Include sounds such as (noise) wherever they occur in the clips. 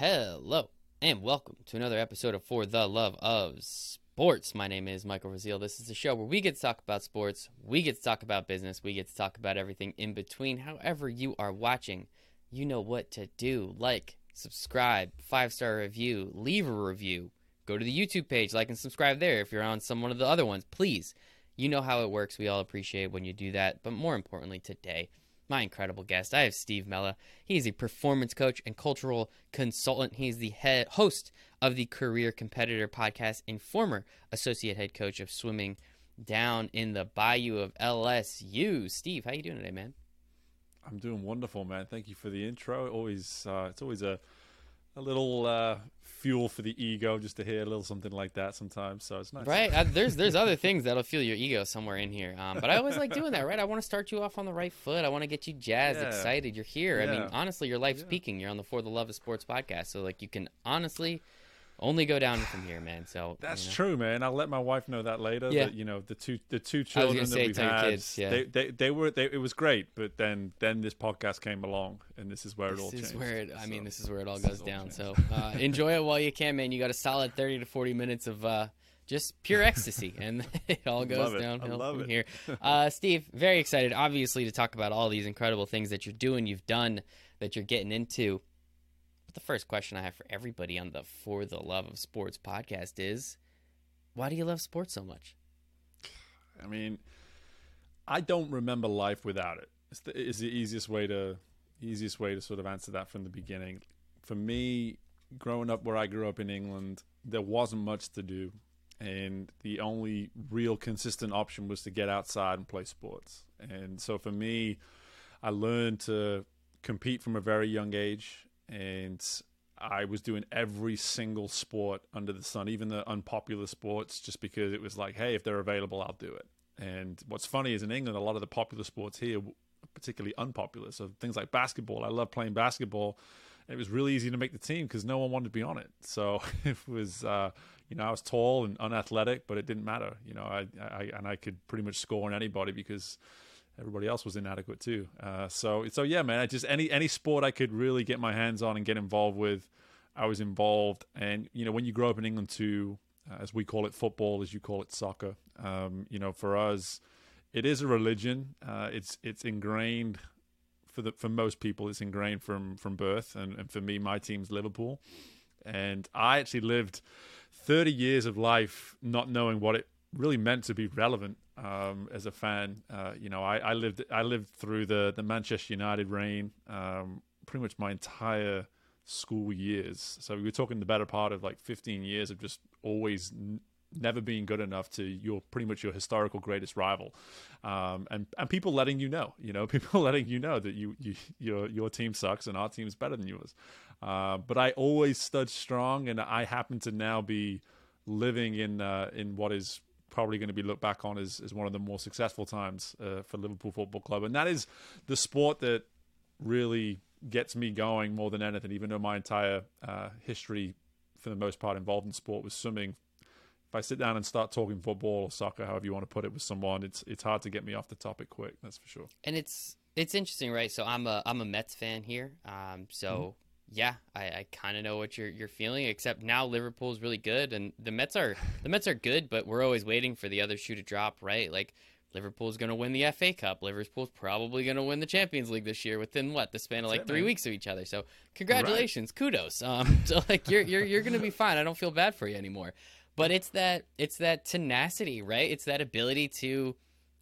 Hello, and welcome to another episode of For the Love of Sports. My name is Michael Rasile. This is a show where we get to talk about sports, we get to talk about business, we get to talk about everything in between. However, you are watching, you know what to do. Like, subscribe, five star review, leave a review, go to the YouTube page, like and subscribe there. If you're on some one of the other ones, please. You know how it works. We all appreciate when you do that. But more importantly, today, my incredible guest. I have Steve Mellor. He's a performance coach and cultural consultant. He's the head host of the Career Competitor podcast and former associate head coach of swimming down in the Bayou of LSU. Steve, how you doing today, man? I'm doing wonderful, man. Thank you for the intro. Always, uh, it's always a a little uh, fuel for the ego just to hear a little something like that sometimes. So it's nice, right? Uh, there's there's other (laughs) things that'll fuel your ego somewhere in here, um, but I always like doing that, right? I want to start you off on the right foot. I want to get you jazzed, yeah. excited. You're here. Yeah. I mean, honestly, your life's yeah. peaking. You're on the For the Love of Sports podcast, so like you can honestly only go down from here, man. So that's you know. true, man. I'll let my wife know that later. Yeah. That, you know, the two the two children that we've had, kids, yeah. they, they they were they, it was great, but then then this podcast came along, and this is where this it all changed. This is where it. I so, mean, this is where it all goes down. All so uh, enjoy it while you can, man. You got a solid thirty to forty minutes of. Uh, just pure ecstasy, (laughs) and it all goes downhill from it. here. (laughs) Uh, Steve, very excited, obviously, to talk about all these incredible things that you're doing, you've done, that you're getting into. But the first question I have for everybody on the For the Love of Sports podcast is why do you love sports so much? I mean, I don't remember life without it. It's the, it's the easiest way to easiest way to sort of answer that from the beginning. For me, growing up where I grew up in England, there wasn't much to do, and the only real consistent option was to get outside and play sports. And so for me, I learned to compete from a very young age and I was doing every single sport under the sun, even the unpopular sports, just because it was like, hey, if they're available, I'll do it. And what's funny is in England, a lot of the popular sports here, particularly unpopular. So things like basketball, I love playing basketball. It was really easy to make the team because no one wanted to be on it. So (laughs) it was, uh, you know, I was tall and unathletic, but it didn't matter. You know, I, I and I could pretty much score on anybody because everybody else was inadequate too. Uh, so so yeah, man. I just any any sport I could really get my hands on and get involved with, I was involved. And you know, when you grow up in England too, uh, as we call it football, as you call it soccer, um, you know, for us, it is a religion. Uh, it's it's ingrained for the for most people. It's ingrained from from birth, and, and for me, my team's Liverpool. And I actually lived 30 years of life not knowing what it really meant to be relevant um, as a fan. Uh, you know, I, I, lived I lived through the the Manchester United reign um, pretty much my entire school years. So we were talking the better part of like 15 years of just always n- never being good enough to your pretty much your historical greatest rival, um, and and people letting you know, you know, (laughs) people letting you know that you, you your your team sucks and our team is better than yours. Uh, but I always stood strong, and I happen to now be living in uh, in what is probably going to be looked back on as, as one of the more successful times uh, for Liverpool Football Club. And that is the sport that really gets me going more than anything, even though my entire uh, history, for the most part, involved in sport was swimming. If I sit down and start talking football or soccer, however you want to put it, with someone, it's it's hard to get me off the topic quick. That's for sure. And it's it's interesting, right? So I'm a I'm a Mets fan here. Um, so mm-hmm yeah, I, I kind of know what you're you're feeling. Except now Liverpool's really good, and the Mets are the Mets are good, but we're always waiting for the other shoe to drop, right? Like Liverpool's going to win the FA Cup. Liverpool's probably going to win the Champions League this year within what the span of like three weeks of each other. So congratulations, right. kudos. Um, (laughs) so like you're you're you're going to be fine. I don't feel bad for you anymore. But it's that it's that tenacity, right? It's that ability to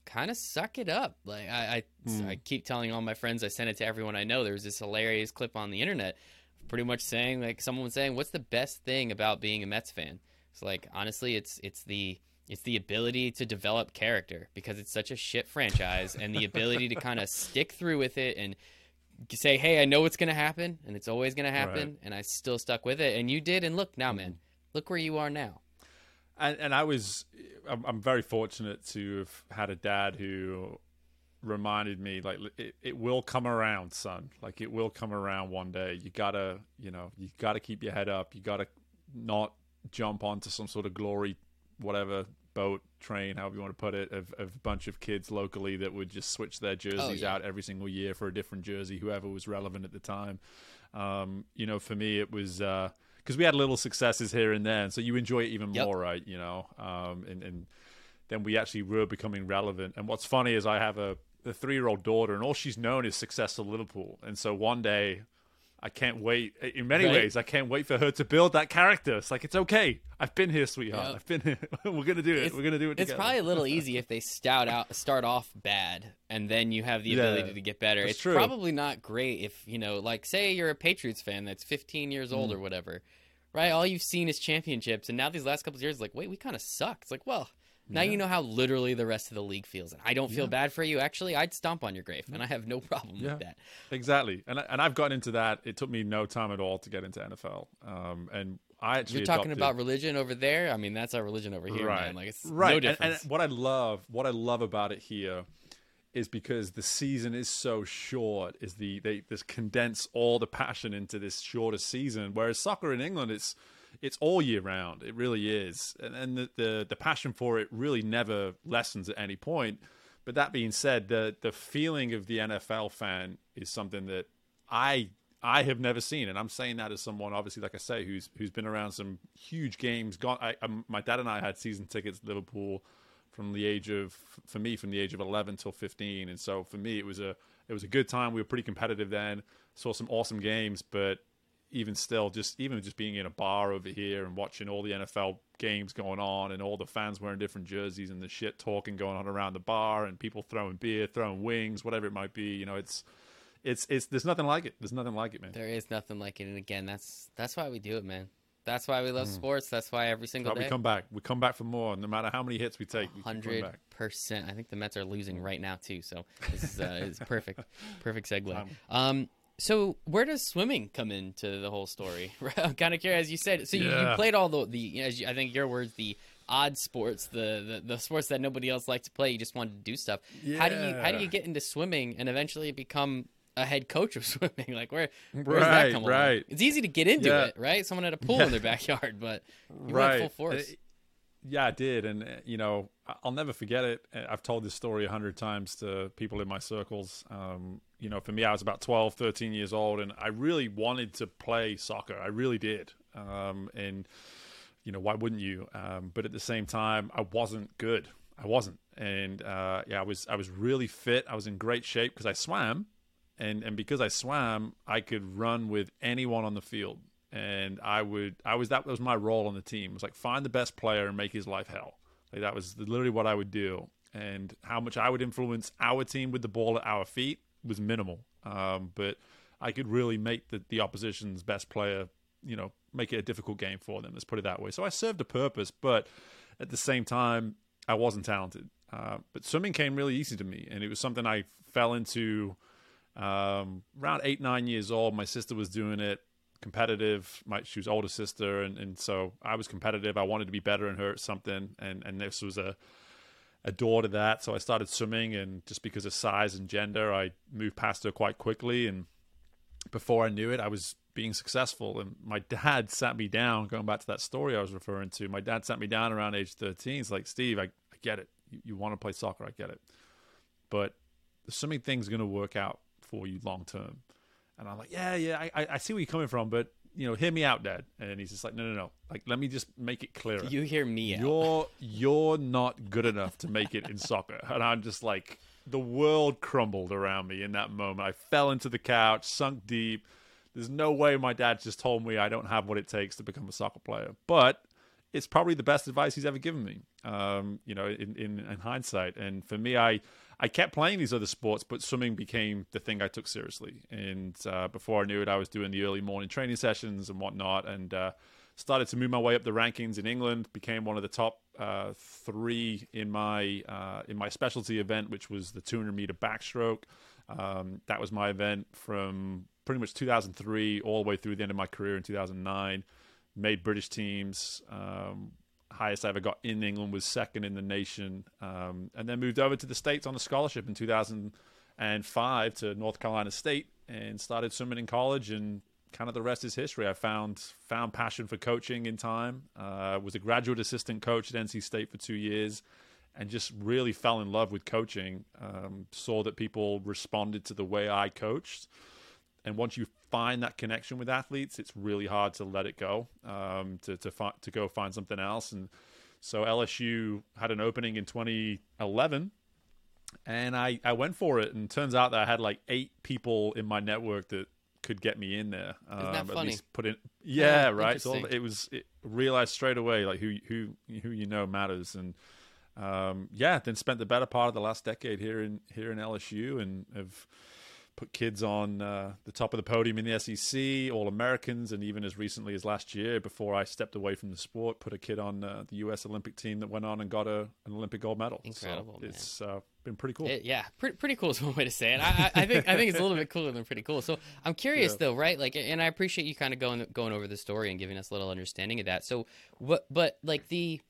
kind of suck it up. Like I I, mm. I keep telling all my friends, I send it to everyone I know. There was this hilarious clip on the internet pretty much saying like someone was saying, what's the best thing about being a Mets fan? It's like honestly, it's it's the it's the ability to develop character because it's such a shit franchise and the ability to kind of (laughs) stick through with it and say, "Hey, I know what's going to happen and it's always going to happen," right. and I still stuck with it. And you did, and look now, man, mm-hmm. look where you are now. And, and I was, I'm, I'm very fortunate to have had a dad who reminded me like it, it will come around son like it will come around one day you gotta you know you gotta keep your head up you gotta not jump onto some sort of glory whatever boat train however you want to put it of, of a bunch of kids locally that would just switch their jerseys oh, yeah. out every single year for a different jersey whoever was relevant at the time Um, you know, for me, it was because we had little successes here and there, and so you enjoy it even Yep. more, right? You know, um, and and then we actually were becoming relevant. And what's funny is I have a, a three year old daughter, and all she's known is success at Liverpool. And so one day, I can't wait. In many Right. ways, I can't wait for her to build that character. It's like it's okay. I've been here, sweetheart. Yeah. I've been here. (laughs) We're gonna do it. It's- We're gonna do it. It's together. probably a little (laughs) easy if they start out start off bad and then you have the Yeah, ability to get better. It's true. probably not great if you know, like, say you're a Patriots fan that's 15 years Mm. old or whatever, right? All you've seen is championships, and now these last couple of years, like, wait, we kind of suck. It's like, well. Now you know how literally the rest of the league feels, and I don't feel Yeah. bad for you. Actually, I'd stomp on your grave, and I have no (laughs) problem Yeah. with that. exactly. And I- and I've gotten into that. It took me no time at all to get into NFL. Um, and I actually You're talking adopted- about religion over there. I mean, that's our religion over here, right. man. Like, it's right. no And- And, what I love, what I love about it here, is because the season is so short. Is the they this condense all the passion into this shorter season. Whereas soccer in England, it's it's all year round. It really is, and, and the, the the passion for it really never lessens at any point. But that being said, the the feeling of the NFL fan is something that I I have never seen, and I'm saying that as someone, obviously, like I say, who's who's been around some huge games. Gone, I, um, my dad and I had season tickets Liverpool from the age of, for me, from the age of 11 till 15, and so for me, it was a it was a good time. We were pretty competitive then. Saw some awesome games, but even still, just even just being in a bar over here and watching all the NFL games going on, and all the fans wearing different jerseys, and the shit talking going on around the bar, and people throwing beer, throwing wings, whatever it might be. You know, it's it's it's there's nothing like it. There's nothing like it, man. There is nothing like it, and again, that's that's why we do it, man. That's why we love sports. That's why every single But we come back. We come back for more. No matter how many hits we take, we keep coming hundred percent. I think the Mets are losing right now too, so this is uh, it's perfect, (laughs) perfect segue. Um, so where does swimming come into the whole story? (laughs) I'm kind of curious. As you said, so you, you played all the the as you, I think your words the odd sports, the, the the sports that nobody else liked to play. You just wanted to do stuff. Yeah. How do you how do you get into swimming and eventually become a head coach of (laughs) swimming? Like where where does that Right, along? right. It's easy to get into Yeah. it, right? Someone had a pool in their backyard, but (laughs) you right. went full force. Uh, yeah, I did, and uh, you know, I'll never forget it. Uh, I've told this story a hundred times to people in my circles. Um, you know, for me, I was about 12, 13 years old, and I really wanted to play soccer. I really did. Um, and you know, why wouldn't you? Um, but at the same time, I wasn't good. I wasn't, and uh, yeah, I was. I was really fit. I was in great shape because I swam, and and because I swam, I could run with anyone on the field, and I would. I was that was my role on the team. It was like find the best player and make his life hell. Like that was literally what I would do, and how much I would influence our team with the ball at our feet was minimal. Um, but I could really make the the opposition's best player, you know, make it a difficult game for them. Let's put it that way. So I served a purpose, but at the same time, I wasn't talented. Uh, but swimming came really easy to me, and it was something I fell into um, around eight, nine years old. My sister was doing it competitive. My she was older sister, and, and so I was competitive. I wanted to be better than her at something, and and this was a a door to that. So I started swimming, and just because of size and gender, I moved past her quite quickly. And before I knew it, I was being successful. And my dad sat me down. Going back to that story I was referring to, my dad sat me down around age thirteen. He's like, "Steve, I, I get it. You, you want to play soccer. I get it, but the swimming thing's going to work out for you long term." And I'm like, "Yeah, yeah, I, I see where you're coming from, but." You know, hear me out, Dad. And he's just like, no, no, no. Like, let me just make it clearer You hear me out. you're you're not good enough to make it in soccer (laughs) and i'm just like the world crumbled around me in that moment i fell into the couch sunk deep there's no way my dad just told me i don't have what it takes to become a soccer player but it's probably the best advice he's ever given me um, you know in, in, in hindsight and for me i I kept playing these other sports, but swimming became the thing I took seriously. And uh, before I knew it, I was doing the early morning training sessions and whatnot, and uh, started to move my way up the rankings in England. Became one of the top uh, three in my uh, in my specialty event, which was the 200 meter backstroke. Um, that was my event from pretty much 2003 all the way through the end of my career in 2009. Made British teams. Um, highest I ever got in England was second in the nation, um, and then moved over to the states on a scholarship in 2005 to North Carolina State and started swimming in college. And kind of the rest is history. I found found passion for coaching in time. Uh, was a graduate assistant coach at NC State for two years, and just really fell in love with coaching. Um, saw that people responded to the way I coached and once you find that connection with athletes, it's really hard to let it go, um, to to fi- to go find something else. And so LSU had an opening in 2011, and I I went for it, and turns out that I had like eight people in my network that could get me in there. Um, Isn't that funny? At least put in, yeah, yeah right. So it was it realized straight away like who who who you know matters, and um, yeah, then spent the better part of the last decade here in here in LSU, and have put kids on uh, the top of the podium in the SEC, All Americans, and even as recently as last year, before I stepped away from the sport, put a kid on uh, the U.S. Olympic team that went on and got a, an Olympic gold medal. Incredible! So it's uh, been pretty cool. It, yeah, pretty, pretty cool is one way to say it. I, I, think I think it's a little bit cooler than pretty cool. So I'm curious yeah. though, right? Like, and I appreciate you kind of going going over the story and giving us a little understanding of that. So, what? But like the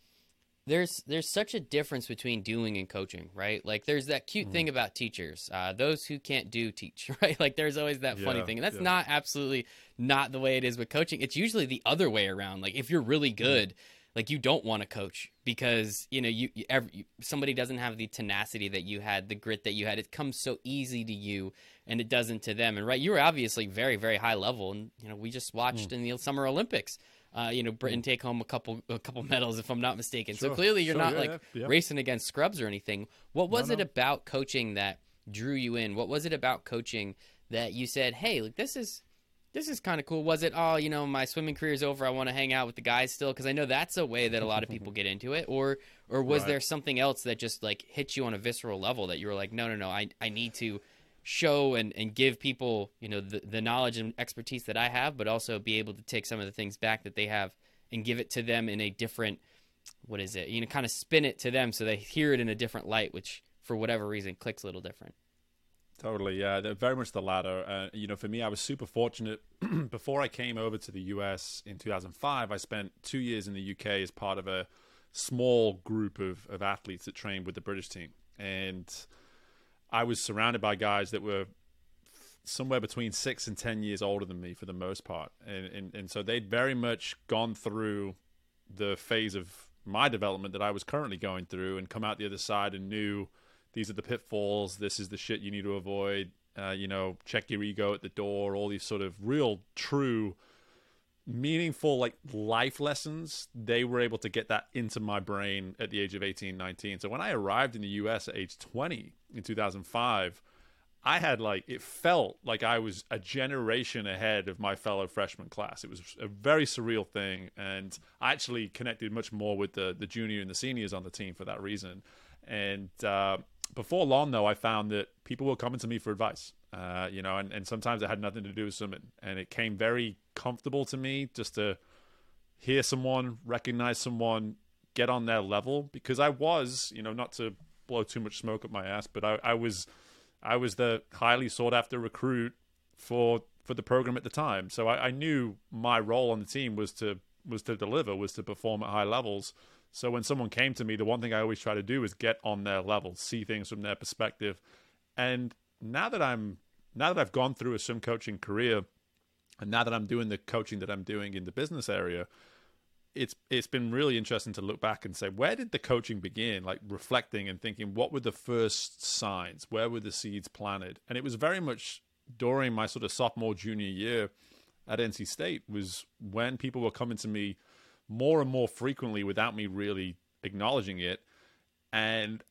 there's there's such a difference between doing and coaching, right? Like there's that cute mm. thing about teachers. Uh, those who can't do teach, (laughs) right? Like there's always that yeah, funny thing, and that's yeah. not absolutely not the way it is with coaching. It's usually the other way around. Like if you're really mm. good, mm. like you don't want to coach because you know you, you, every, somebody doesn't have the tenacity that you had, the grit that you had. It comes so easy to you, and it doesn't to them. And right, you were obviously very very high level, and you know we just watched mm. in the Summer Olympics uh, you know, Britain take home a couple a couple medals if I'm not mistaken. Sure. So clearly you're sure, not yeah, like yeah, yeah. racing against scrubs or anything. What was no, it no. about coaching that drew you in? What was it about coaching that you said, "Hey, look, this is this is kind of cool." Was it, "Oh, you know, my swimming career is over. I want to hang out with the guys still" because I know that's a way that a lot of people (laughs) get into it. Or or was right. there something else that just like hit you on a visceral level that you were like, "No, no, no. I I need to show and, and give people you know the, the knowledge and expertise that i have but also be able to take some of the things back that they have and give it to them in a different what is it you know kind of spin it to them so they hear it in a different light which for whatever reason clicks a little different. Totally yeah very much the latter uh, you know for me i was super fortunate. (clears throat) Before i came over to the us in 2005 i spent two years in the uk as part of a small group of, of athletes that trained with the british team. And I was surrounded by guys that were somewhere between six and ten years older than me for the most part, and and, and so they'd very much gone through the phase of my development that I was currently going through, and come out the other side and knew these are the pitfalls, this is the shit you need to avoid. Uh, you know, check your ego at the door. All these sort of real, true meaningful like life lessons they were able to get that into my brain at the age of 18 19 so when i arrived in the us at age 20 in 2005 i had like it felt like i was a generation ahead of my fellow freshman class it was a very surreal thing and i actually connected much more with the the junior and the seniors on the team for that reason and uh, before long though i found that people were coming to me for advice uh, you know, and, and sometimes it had nothing to do with swimming. And it came very comfortable to me just to hear someone, recognize someone, get on their level because I was, you know, not to blow too much smoke up my ass, but I, I was I was the highly sought after recruit for for the program at the time. So I, I knew my role on the team was to was to deliver, was to perform at high levels. So when someone came to me, the one thing I always try to do is get on their level, see things from their perspective. And now that I'm now that I've gone through a swim coaching career, and now that I'm doing the coaching that I'm doing in the business area, it's it's been really interesting to look back and say where did the coaching begin? Like reflecting and thinking, what were the first signs? Where were the seeds planted? And it was very much during my sort of sophomore junior year at NC State was when people were coming to me more and more frequently without me really acknowledging it. And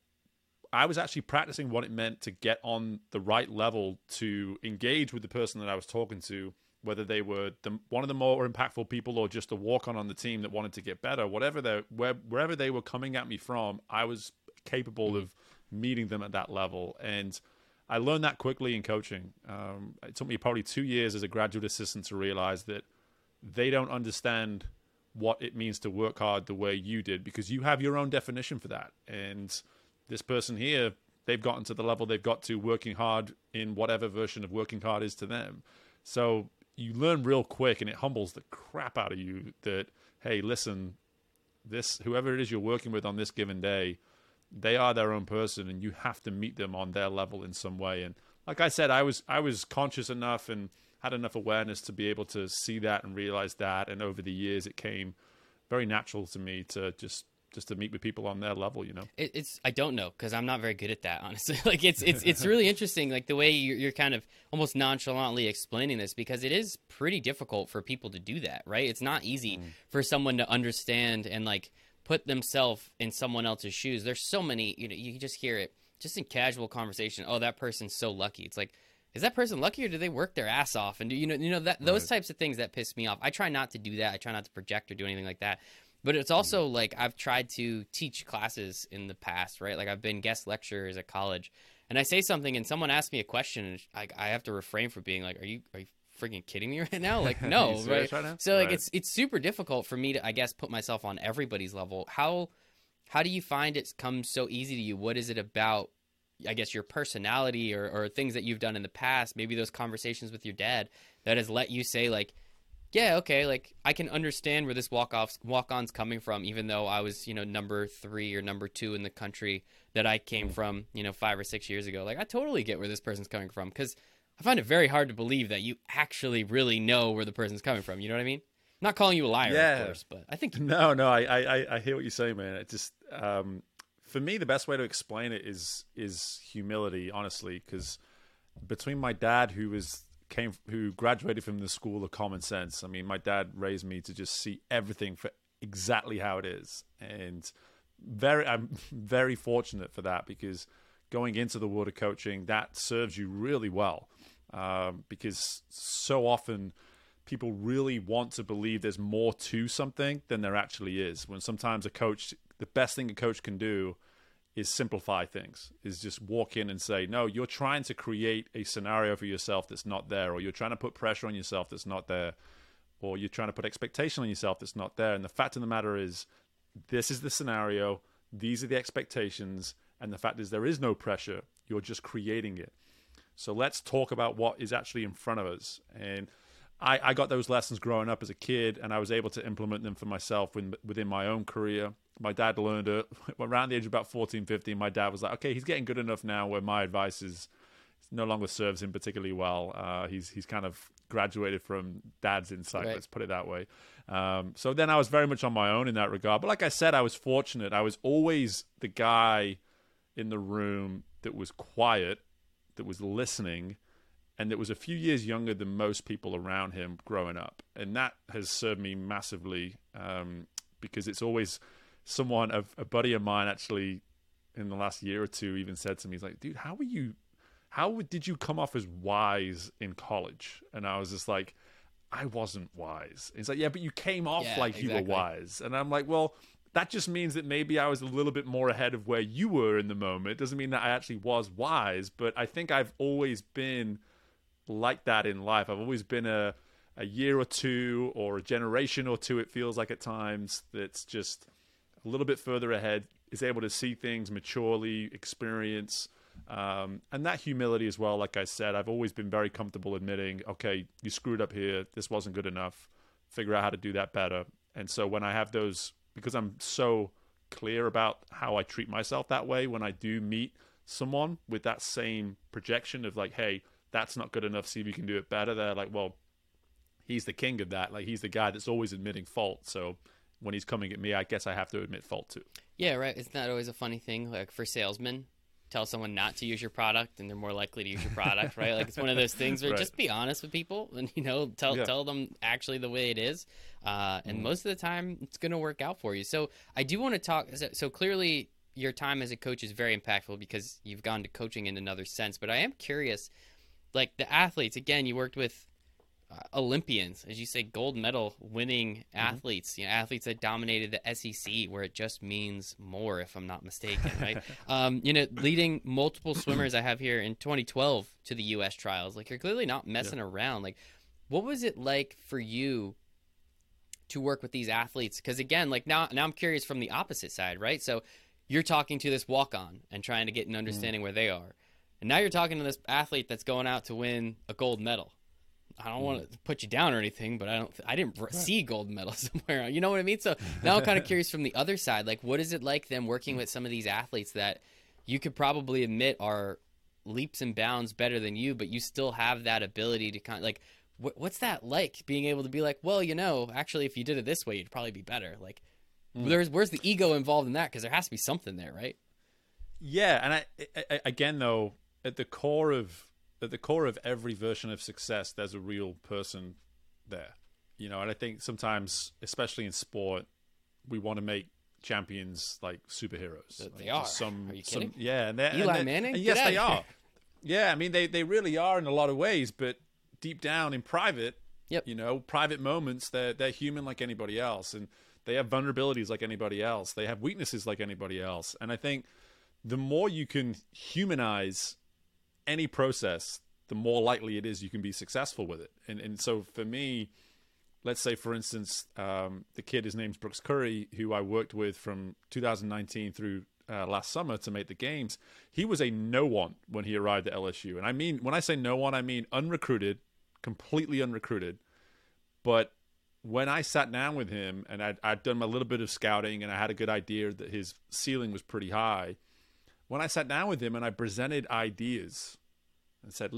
I was actually practicing what it meant to get on the right level to engage with the person that I was talking to, whether they were the, one of the more impactful people or just a walk on on the team that wanted to get better. Whatever they where, wherever they were coming at me from, I was capable mm-hmm. of meeting them at that level. And I learned that quickly in coaching. Um, it took me probably two years as a graduate assistant to realize that they don't understand what it means to work hard the way you did because you have your own definition for that. And this person here, they've gotten to the level they've got to working hard in whatever version of working hard is to them. So you learn real quick and it humbles the crap out of you that, hey, listen, this whoever it is you're working with on this given day, they are their own person and you have to meet them on their level in some way. And like I said, I was I was conscious enough and had enough awareness to be able to see that and realize that. And over the years, it came very natural to me to just just to meet with people on that level, you know. It, it's I don't know because I'm not very good at that, (laughs) honestly. like it's it's it's really (laughs) interesting, like the way you're, you're kind of almost nonchalantly explaining this because it is pretty difficult for people to do that, right? It's not easy mm. for someone to understand and like put themselves in someone else's shoes. There's so many, you know, you just hear it just in casual conversation. Oh, that person's so lucky. It's like is that person lucky or do they work their ass off? And do you know, you know that those right. types of things that piss me off. I try not to do that. I try not to project or do anything like that. But it's also like I've tried to teach classes in the past, right? Like I've been guest lecturers at college, and I say something, and someone asks me a question, and I, I have to refrain from being like, "Are you are you freaking kidding me (laughs) right now?" Like, (laughs) no, right? right so like right. it's it's super difficult for me to, I guess, put myself on everybody's level. How how do you find it comes so easy to you? What is it about? I guess your personality or, or things that you've done in the past, maybe those conversations with your dad that has let you say like, yeah, okay, like I can understand where this walk off walk on's coming from, even though I was, you know, number three or number two in the country that I came from, you know, five or six years ago. Like I totally get where this person's coming from because I find it very hard to believe that you actually really know where the person's coming from. You know what I mean? I'm not calling you a liar, yeah. of course, but I think (laughs) no, no, I, I, I hear what you're saying, man. It just, um, for me, the best way to explain it is is humility, honestly, because between my dad, who was came who graduated from the school of common sense. I mean, my dad raised me to just see everything for exactly how it is, and very I'm (laughs) very fortunate for that because going into the world of coaching that serves you really well um, because so often people really want to believe there's more to something than there actually is. When sometimes a coach, the best thing a coach can do is simplify things is just walk in and say no you're trying to create a scenario for yourself that's not there or you're trying to put pressure on yourself that's not there or you're trying to put expectation on yourself that's not there. And the fact of the matter is this is the scenario these are the expectations and the fact is there is no pressure you're just creating it. So let's talk about what is actually in front of us. And I, I got those lessons growing up as a kid and i was able to implement them for myself within my own career my dad learned it (laughs) around the age of about 14, 15. My dad was like, okay, he's getting good enough now where my advice is no longer serves him particularly well. Uh, he's he's kind of graduated from dad's insight. Right. Let's put it that way. Um, so then I was very much on my own in that regard. But like I said, I was fortunate. I was always the guy in the room that was quiet, that was listening, and that was a few years younger than most people around him growing up. And that has served me massively um, because it's always someone, a, a buddy of mine, actually in the last year or two, even said to me, "He's like, dude, how were you? How did you come off as wise in college?" And I was just like, "I wasn't wise." he's like, "Yeah, but you came off yeah, like exactly. you were wise," and I'm like, "Well." That just means that maybe I was a little bit more ahead of where you were in the moment. It doesn't mean that I actually was wise, but I think I've always been like that in life. I've always been a a year or two or a generation or two it feels like at times that's just a little bit further ahead, is able to see things maturely, experience, um, and that humility as well. Like I said, I've always been very comfortable admitting, okay, you screwed up here. This wasn't good enough. Figure out how to do that better. And so when I have those, because I'm so clear about how I treat myself that way, when I do meet someone with that same projection of like, hey, that's not good enough. See if you can do it better. They're like, well, he's the king of that. Like he's the guy that's always admitting fault. So when he's coming at me, I guess I have to admit fault too. Yeah, right. Isn't that always a funny thing? Like for salesmen, tell someone not to use your product, and they're more likely to use your product, right? Like it's one of those things where (laughs) right. just be honest with people, and you know, tell yeah. tell them actually the way it is, uh, and mm. most of the time it's going to work out for you. So I do want to talk. So, so clearly, your time as a coach is very impactful because you've gone to coaching in another sense. But I am curious, like the athletes. Again, you worked with Olympians, as you say, gold medal winning mm-hmm. athletes, you know, athletes that dominated the SEC, where it just means more, if I'm not mistaken, right? (laughs) um, you know, leading multiple swimmers I have here in 2012 to the U.S. trials. Like, you're clearly not messing yeah. around. Like, what was it like for you to work with these athletes? Because again, like now, now I'm curious from the opposite side, right? So you're talking to this walk on and trying to get an mm-hmm. understanding mm. where they are. And now you're talking to this athlete that's going out to win a gold medal I don't want to put you down or anything, but I don't. I didn't right. see gold medal (laughs) somewhere. You know what I mean? So now I'm kind of (laughs) curious from the other side. Like, what is it like them working with some of these athletes that you could probably admit are leaps and bounds better than you, but you still have that ability to kind of like. What's that like? Being able to be like, well, you know, actually, if you did it this way, you'd probably be better. Like, hmm. There's where's the ego involved in that? Because there has to be something there, right? Yeah, and I, I, again though, at the core of at the core of every version of success, there's a real person there. You know, and I think sometimes, especially in sport, we want to make champions like superheroes. They like are. Some, Are you some, kidding? yeah, and they're, Eli and they're- Manning? and yes, they are. Yeah, I mean, they they really are in a lot of ways, but deep down in private, Yep. you know, private moments, they're they're human like anybody else, and they have vulnerabilities like anybody else. They have weaknesses like anybody else, and I think the more you can humanize any process, the more likely it is you can be successful with it. And and so for me, let's say for instance, um, the kid, his name's Brooks Curry, who I worked with from 2019 through uh, last summer to make the games. He was a no one when he arrived at LSU, and I mean when I say no one, I mean unrecruited, completely unrecruited. But when I sat down with him and I'd, I'd done a little bit of scouting and I had a good idea that his ceiling was pretty high, when I sat down with him and I presented ideas and said,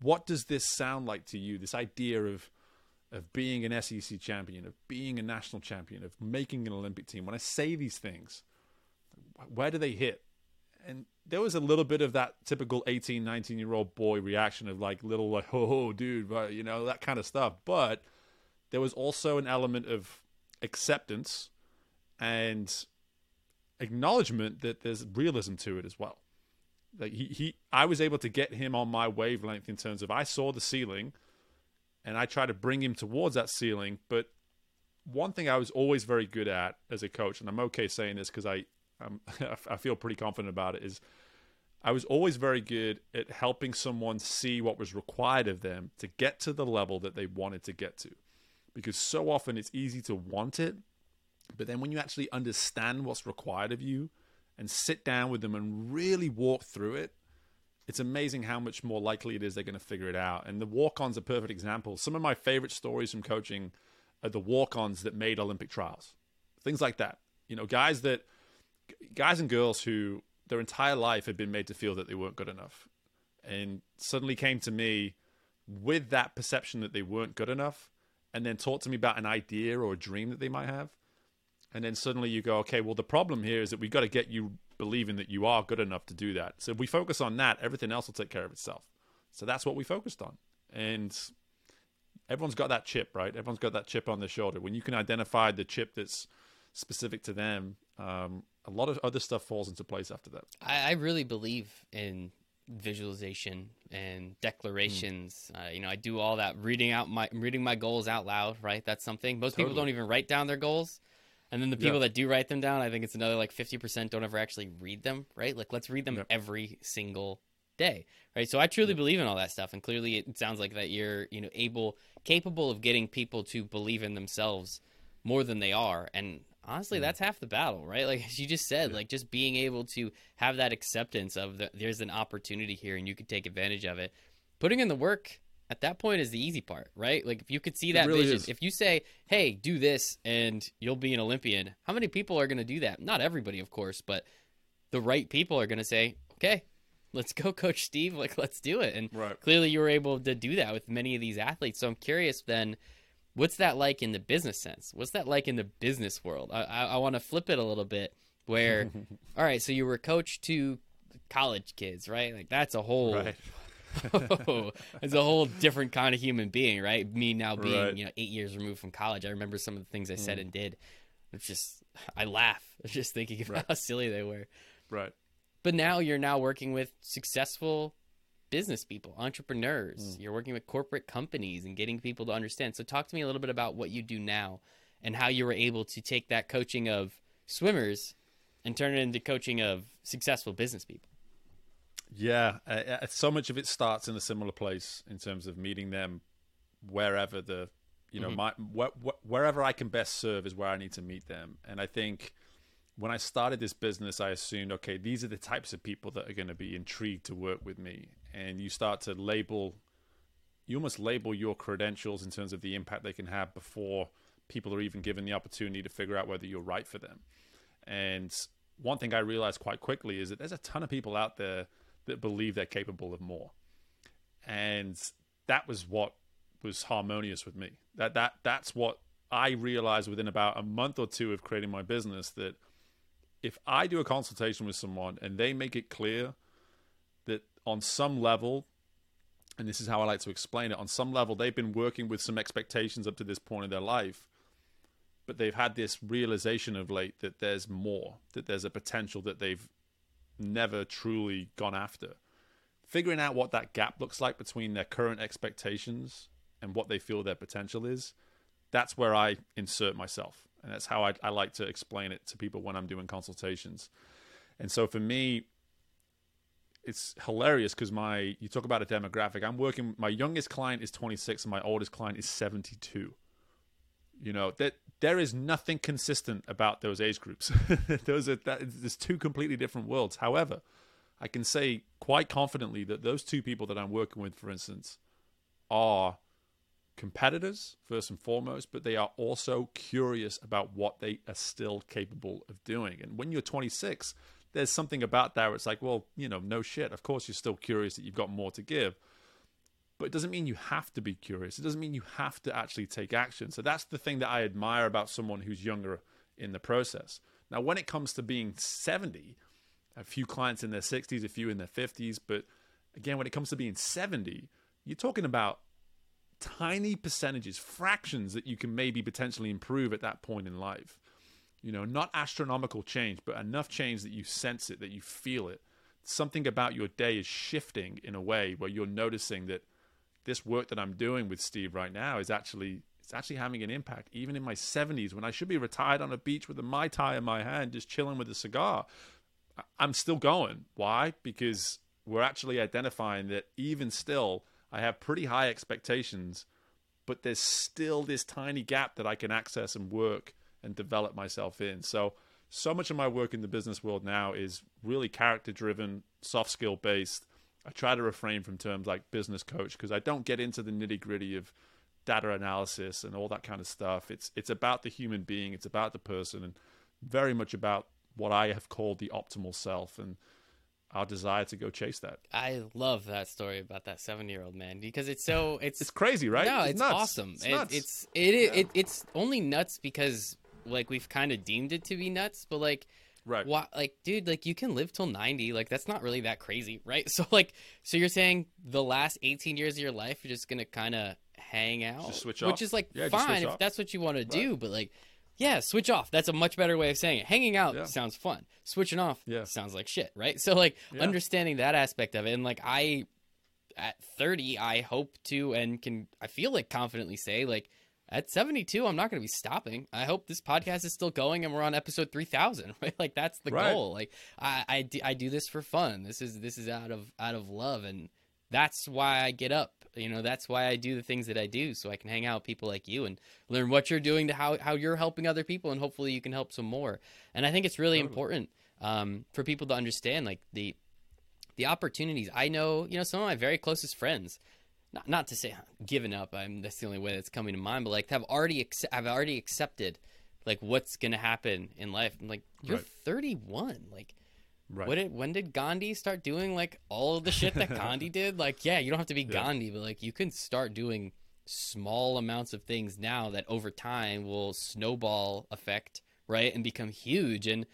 "What does this sound like to you? This idea of of being an SEC champion, of being a national champion, of making an Olympic team. When I say these things, where do they hit?" And there was a little bit of that typical 18, 19 year old boy reaction of like little like, "Oh, dude," but, you know that kind of stuff. But there was also an element of acceptance and acknowledgement that there's realism to it as well. Like he, he I was able to get him on my wavelength in terms of I saw the ceiling and I try to bring him towards that ceiling, but one thing I was always very good at as a coach, and I'm okay saying this because I I'm, (laughs) I feel pretty confident about it, is I was always very good at helping someone see what was required of them to get to the level that they wanted to get to. Because so often it's easy to want it, but then when you actually understand what's required of you and sit down with them and really walk through it, it's amazing how much more likely it is they're going to figure it out. And the walk ons are perfect examples. Some of my favorite stories from coaching are the walk ons that made Olympic trials, things like that. You know, guys that, guys and girls who their entire life had been made to feel that they weren't good enough and suddenly came to me with that perception that they weren't good enough and then talked to me about an idea or a dream that they might have and then suddenly you go okay well the problem here is that we've got to get you believing that you are good enough to do that. So if we focus on that everything else will take care of itself. So that's what we focused on. And everyone's got that chip right? Everyone's got that chip on their shoulder. When you can identify the chip that's specific to them um, a lot of other stuff falls into place after that. I, I really believe in visualization and declarations. Uh, you know, I do all that reading out my reading my goals out loud. Right, that's something. Most people don't even write down their goals. And then the people Yeah. that do write them down, I think it's another like fifty percent don't ever actually read them. Right, like let's read them every single day. Right, so I truly believe in all that stuff, and clearly it sounds like that you're you know able, capable of getting people to believe in themselves more than they are, and honestly Mm. that's half the battle right (laughs) like as you just said like just being able to have that acceptance of the, there's an opportunity here and you could take advantage of it putting in the work at that point is the easy part right? Like if you could see that really vision is. if you say hey do this and you'll be an olympian how many people are going to do that? Not everybody of course but the right people are going to say okay let's go (laughs) coach steve like let's do it. And Right. clearly you were able to do that with many of these athletes. So i'm curious then what's that like in the business sense? What's that like in the business world? I, I, I want to flip it a little bit where (laughs) all right so you were a coach to college kids right? Like that's a whole right (laughs) it's a whole different kind of human being right me now being Right. you know eight years removed from college i remember some of the things i said mm. and did it's just i laugh (laughs) just thinking about Right. how silly they were right but now you're now working with successful business people, entrepreneurs. Mm. You're working with corporate companies and getting people to understand. So talk to me a little bit about what you do now and how you were able to take that coaching of swimmers and turn it into coaching of successful business people. Yeah, uh, uh, so much of it starts in a similar place in terms of meeting them wherever the, you know, my wh- wh- wherever I can best serve is where I need to meet them. And I think when I started this business, I assumed, okay, these are the types of people that are going to be intrigued to work with me. And you start to label, you almost label your credentials in terms of the impact they can have before people are even given the opportunity to figure out whether you're right for them. And one thing I realized quite quickly is that there's a ton of people out there that believe they're capable of more. And that was what was harmonious with me. That that that's what I realized within about a month or two of creating my business that if I do a consultation with someone and they make it clear that on some level, and this is how I like to explain it, on some level, they've been working with some expectations up to this point in their life, but they've had this realization of late that there's more, that there's a potential that they've never truly gone after. Figuring out what that gap looks like between their current expectations and what they feel their potential is, that's where I insert myself. And that's how I, I like to explain it to people when I'm doing consultations. And so for me, it's hilarious because my you talk about a demographic. I'm working. My youngest client is 26, and my oldest client is 72. You know that there is nothing consistent about those age groups. (laughs) those are that, there's two completely different worlds. However, I can say quite confidently that those two people that I'm working with, for instance, are competitors first and foremost, but they are also curious about what they are still capable of doing. And when you're 26, there's something about that where it's like, well, you know, no shit. Of course, you're still curious that you've got more to give. But it doesn't mean you have to be curious. It doesn't mean you have to actually take action. So that's the thing that I admire about someone who's younger in the process. Now, when it comes to being 70, a few clients in their 60s, a few in their 50s, but again, when it comes to being 70, you're talking about tiny percentages, fractions that you can maybe potentially improve at that point in life. You know, not astronomical change, but enough change that you sense it, that you feel it. Something about your day is shifting in a way where you're noticing that this work that I'm doing with Steve right now is actually it's actually having an impact. Even in my 70s, when I should be retired on a beach with a mai tai in my hand, just chilling with a cigar, I'm still going. Why? Because we're actually identifying that even still, I have pretty high expectations, but there's still this tiny gap that I can access and work and develop myself in. So, so much of my work in the business world now is really character driven, soft skill based. I try to refrain from terms like business coach because I don't get into the nitty gritty of data analysis and all that kind of stuff. It's it's about the human being, it's about the person, and very much about what I have called the optimal self. And our desire to go chase that. I love that story about that seven year old man because it's so (sighs) it's it's crazy, right? No, it's, it's awesome. It's it, it's it, it, it it's only nuts because like we've kind of deemed it to be nuts, but like right, why, like dude, like you can live till ninety, like that's not really that crazy, right? (laughs) So like, so you're saying the last eighteen years of your life you're just gonna kind of hang out, Just switch which is like Yeah, fine if off. that's what you want to do, but like. Yeah, switch off. That's a much better way of saying it. Hanging out Yeah. sounds fun. Switching off Yeah. sounds like shit, right? So like understanding that aspect of it and like I at 30 I hope to and can I feel like confidently say like at 72 I'm not going to be stopping. I hope this podcast is still going and we're on episode 3000, (laughs) right? Like that's the Right. goal. Like I I do, I do this for fun. This is this is out of out of love and that's why I get up. You know, that's why I do the things that I do so I can hang out with people like you and learn what you're doing to how how you're helping other people and hopefully you can help some more. And I think it's really Totally. important um, for people to understand like the the opportunities. I know, you know, some of my very closest friends, not not to say given up. I'm that's the only way that's coming to mind, but like have already acce- have already accepted like what's gonna happen in life. I'm like, you're Right. 31. Like, right. what did when did Gandhi start doing like all of the shit that Gandhi (laughs) did? Like, yeah, you don't have to be Yeah. Gandhi, but like you can start doing small amounts of things now that over time will snowball effect, right, and become huge. And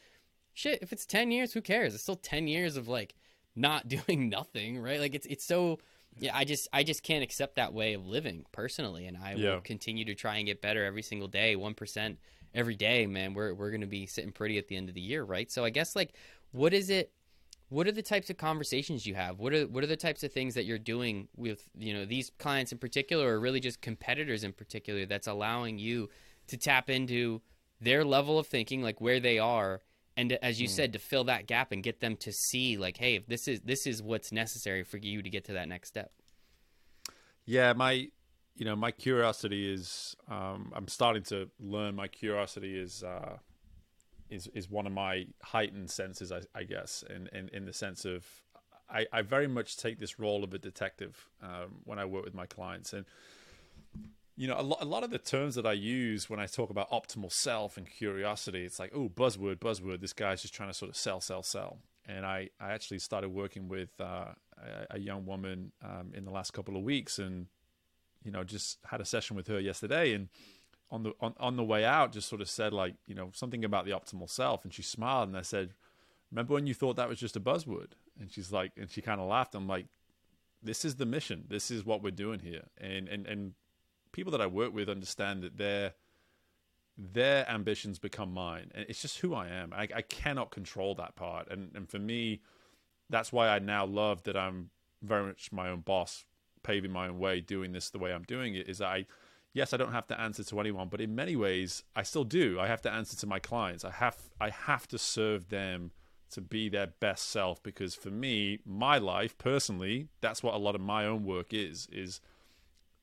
shit, if it's 10 years, who cares? It's still 10 years of like not (laughs) doing nothing, right? Like it's it's so yeah, I just I just can't accept that way of living personally, and I Yeah. will continue to try and get better every single day, one percent every day. Man, we're we're gonna be sitting pretty at the end of the year, right? So I guess like, what is it? What are the types of conversations you have? What are what are the types of things that you're doing with you know these clients in particular, or really just competitors in particular, that's allowing you to tap into their level of thinking, like where they are, and to- as you said, to fill that gap and get them to see, like, hey, if this is this is what's necessary for you to get to that next step. Yeah, my you know my curiosity is um, I'm starting to learn. My curiosity is uh, is is one of my heightened senses, I, I guess, in, in in the sense of I, I very much take this role of a detective um, when I work with my clients and. You know, a lot, a lot of the terms that I use when I talk about optimal self and curiosity, it's like, oh, buzzword, buzzword. This guy's just trying to sort of sell, sell, sell. And I, I actually started working with uh, a, a young woman um, in the last couple of weeks, and you know, just had a session with her yesterday, and on the on, on the way out just sort of said like you know something about the optimal self and she smiled and i said remember when you thought that was just a buzzword and she's like and she kind of laughed i'm like this is the mission this is what we're doing here and and and people that i work with understand that their their ambitions become mine and it's just who i am i, I cannot control that part and and for me that's why i now love that i'm very much my own boss paving my own way doing this the way i'm doing it is i yes, I don't have to answer to anyone, but in many ways, I still do. I have to answer to my clients. I have I have to serve them to be their best self because for me, my life personally, that's what a lot of my own work is is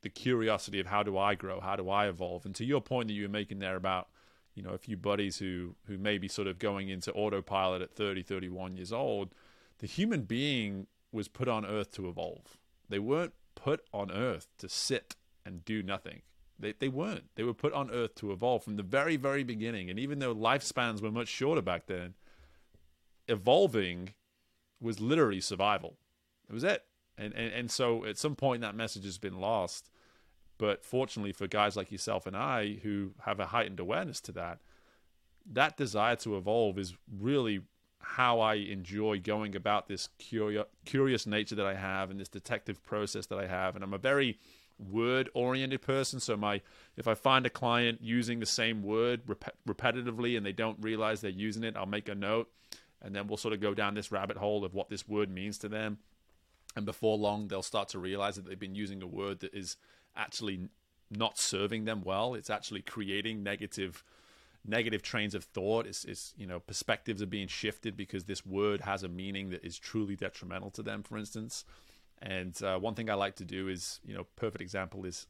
the curiosity of how do I grow, how do I evolve. And to your point that you were making there about you know a few buddies who who may be sort of going into autopilot at 30 31 years old the human being was put on earth to evolve they weren't put on earth to sit and do nothing they, they weren't. They were put on Earth to evolve from the very, very beginning. And even though lifespans were much shorter back then, evolving was literally survival. It was it. And, and, and so at some point that message has been lost. But fortunately for guys like yourself and I who have a heightened awareness to that, that desire to evolve is really how I enjoy going about this curious, curious nature that I have and this detective process that I have. And I'm a very word oriented person so my if i find a client using the same word rep- repetitively and they don't realize they're using it i'll make a note and then we'll sort of go down this rabbit hole of what this word means to them and before long they'll start to realize that they've been using a word that is actually not serving them well it's actually creating negative negative trains of thought is you know perspectives are being shifted because this word has a meaning that is truly detrimental to them for instance and uh, one thing I like to do is, you know, perfect example is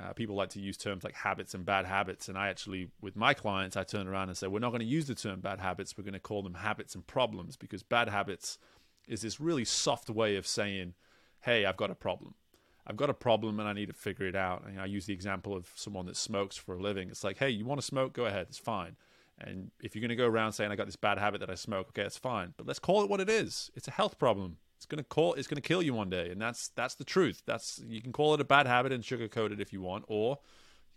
uh, people like to use terms like habits and bad habits. And I actually, with my clients, I turn around and say, we're not going to use the term bad habits. We're going to call them habits and problems because bad habits is this really soft way of saying, hey, I've got a problem. I've got a problem and I need to figure it out. And I use the example of someone that smokes for a living. It's like, hey, you want to smoke? Go ahead. It's fine. And if you're going to go around saying I got this bad habit that I smoke, okay, that's fine. But let's call it what it is. It's a health problem. It's gonna call. It's gonna kill you one day, and that's that's the truth. That's you can call it a bad habit and sugarcoat it if you want, or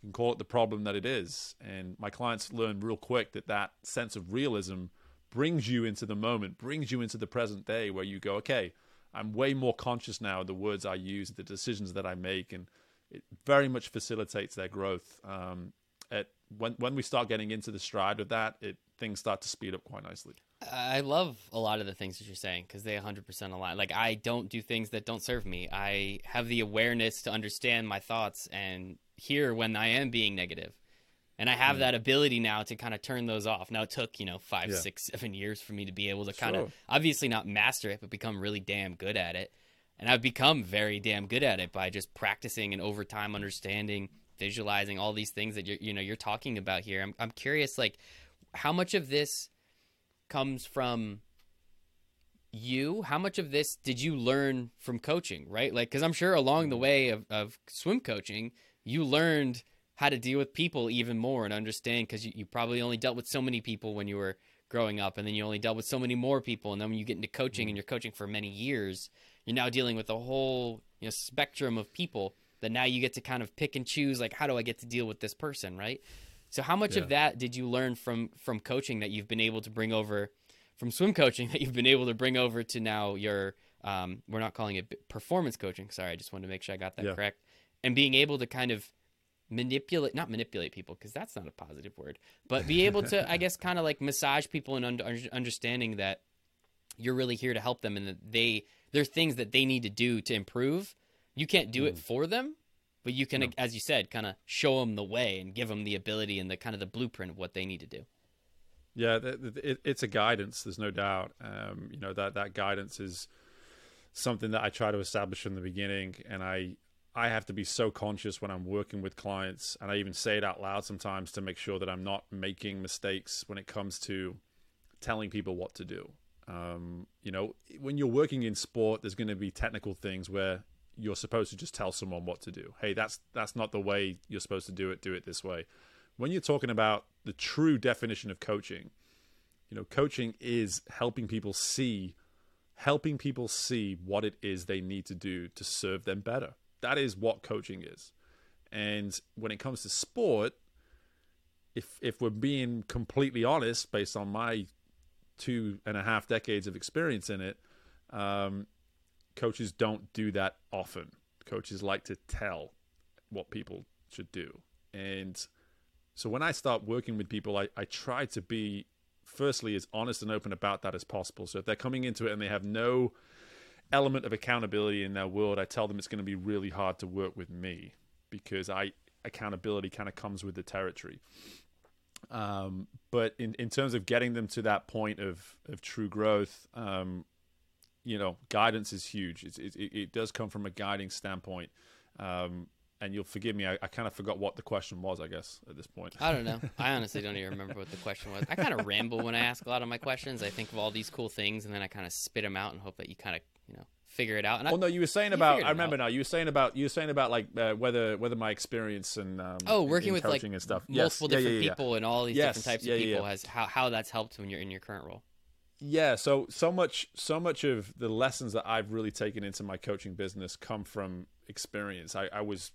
you can call it the problem that it is. And my clients learn real quick that that sense of realism brings you into the moment, brings you into the present day, where you go, okay, I'm way more conscious now of the words I use, the decisions that I make, and it very much facilitates their growth. Um, at when when we start getting into the stride of that, it things start to speed up quite nicely. I love a lot of the things that you're saying because they 100% align. Like, I don't do things that don't serve me. I have the awareness to understand my thoughts and hear when I am being negative. And I have mm. that ability now to kind of turn those off. Now, it took, you know, five, yeah. six, seven years for me to be able to kind of obviously not master it, but become really damn good at it. And I've become very damn good at it by just practicing and over time understanding, visualizing all these things that you're, you know, you're talking about here. I'm, I'm curious, like, how much of this comes from you how much of this did you learn from coaching right like because i'm sure along the way of, of swim coaching you learned how to deal with people even more and understand because you, you probably only dealt with so many people when you were growing up and then you only dealt with so many more people and then when you get into coaching and mm-hmm. you're coaching for many years you're now dealing with a whole you know spectrum of people that now you get to kind of pick and choose like how do i get to deal with this person right so how much yeah. of that did you learn from from coaching that you've been able to bring over from swim coaching (laughs) that you've been able to bring over to now your um, we're not calling it performance coaching. Sorry, I just wanted to make sure I got that yeah. correct. And being able to kind of manipulate not manipulate people because that's not a positive word, but be able to I guess kind of like massage people and under, understanding that you're really here to help them and that they there's things that they need to do to improve. You can't do mm. it for them, but you can, no. as you said, kind of show them the way and give them the ability and the kind of the blueprint of what they need to do. Yeah, it, it's a guidance. There's no doubt. Um, you know that that guidance is something that I try to establish from the beginning, and I I have to be so conscious when I'm working with clients, and I even say it out loud sometimes to make sure that I'm not making mistakes when it comes to telling people what to do. Um, you know, when you're working in sport, there's going to be technical things where you're supposed to just tell someone what to do. Hey, that's that's not the way you're supposed to do it. Do it this way. When you're talking about the true definition of coaching, you know, coaching is helping people see helping people see what it is they need to do to serve them better. That is what coaching is. And when it comes to sport, if if we're being completely honest, based on my two and a half decades of experience in it, um, coaches don't do that often. Coaches like to tell what people should do, and so when I start working with people, I, I try to be firstly as honest and open about that as possible. So if they're coming into it and they have no element of accountability in their world, I tell them it's going to be really hard to work with me because I accountability kind of comes with the territory. Um, but in, in terms of getting them to that point of, of true growth, um, you know, guidance is huge. It, it, it, does come from a guiding standpoint. Um, and you'll forgive me, I, I kind of forgot what the question was, I guess, at this point. I don't know. (laughs) I honestly don't even remember what the question was. I kind of ramble when I ask a lot of my questions. I think of all these cool things, and then I kind of spit them out and hope that you kind of, you know, figure it out. And well, I, no, you were saying about. I remember out. now. You were saying about. You were saying about like uh, whether whether my experience and um, oh, working in with like and stuff. multiple yes. different yeah, yeah, yeah. people and all these yes. different types of people has how how that's helped when you're in your current role. Yeah, so so much so much of the lessons that I've really taken into my coaching business come from experience. I, I was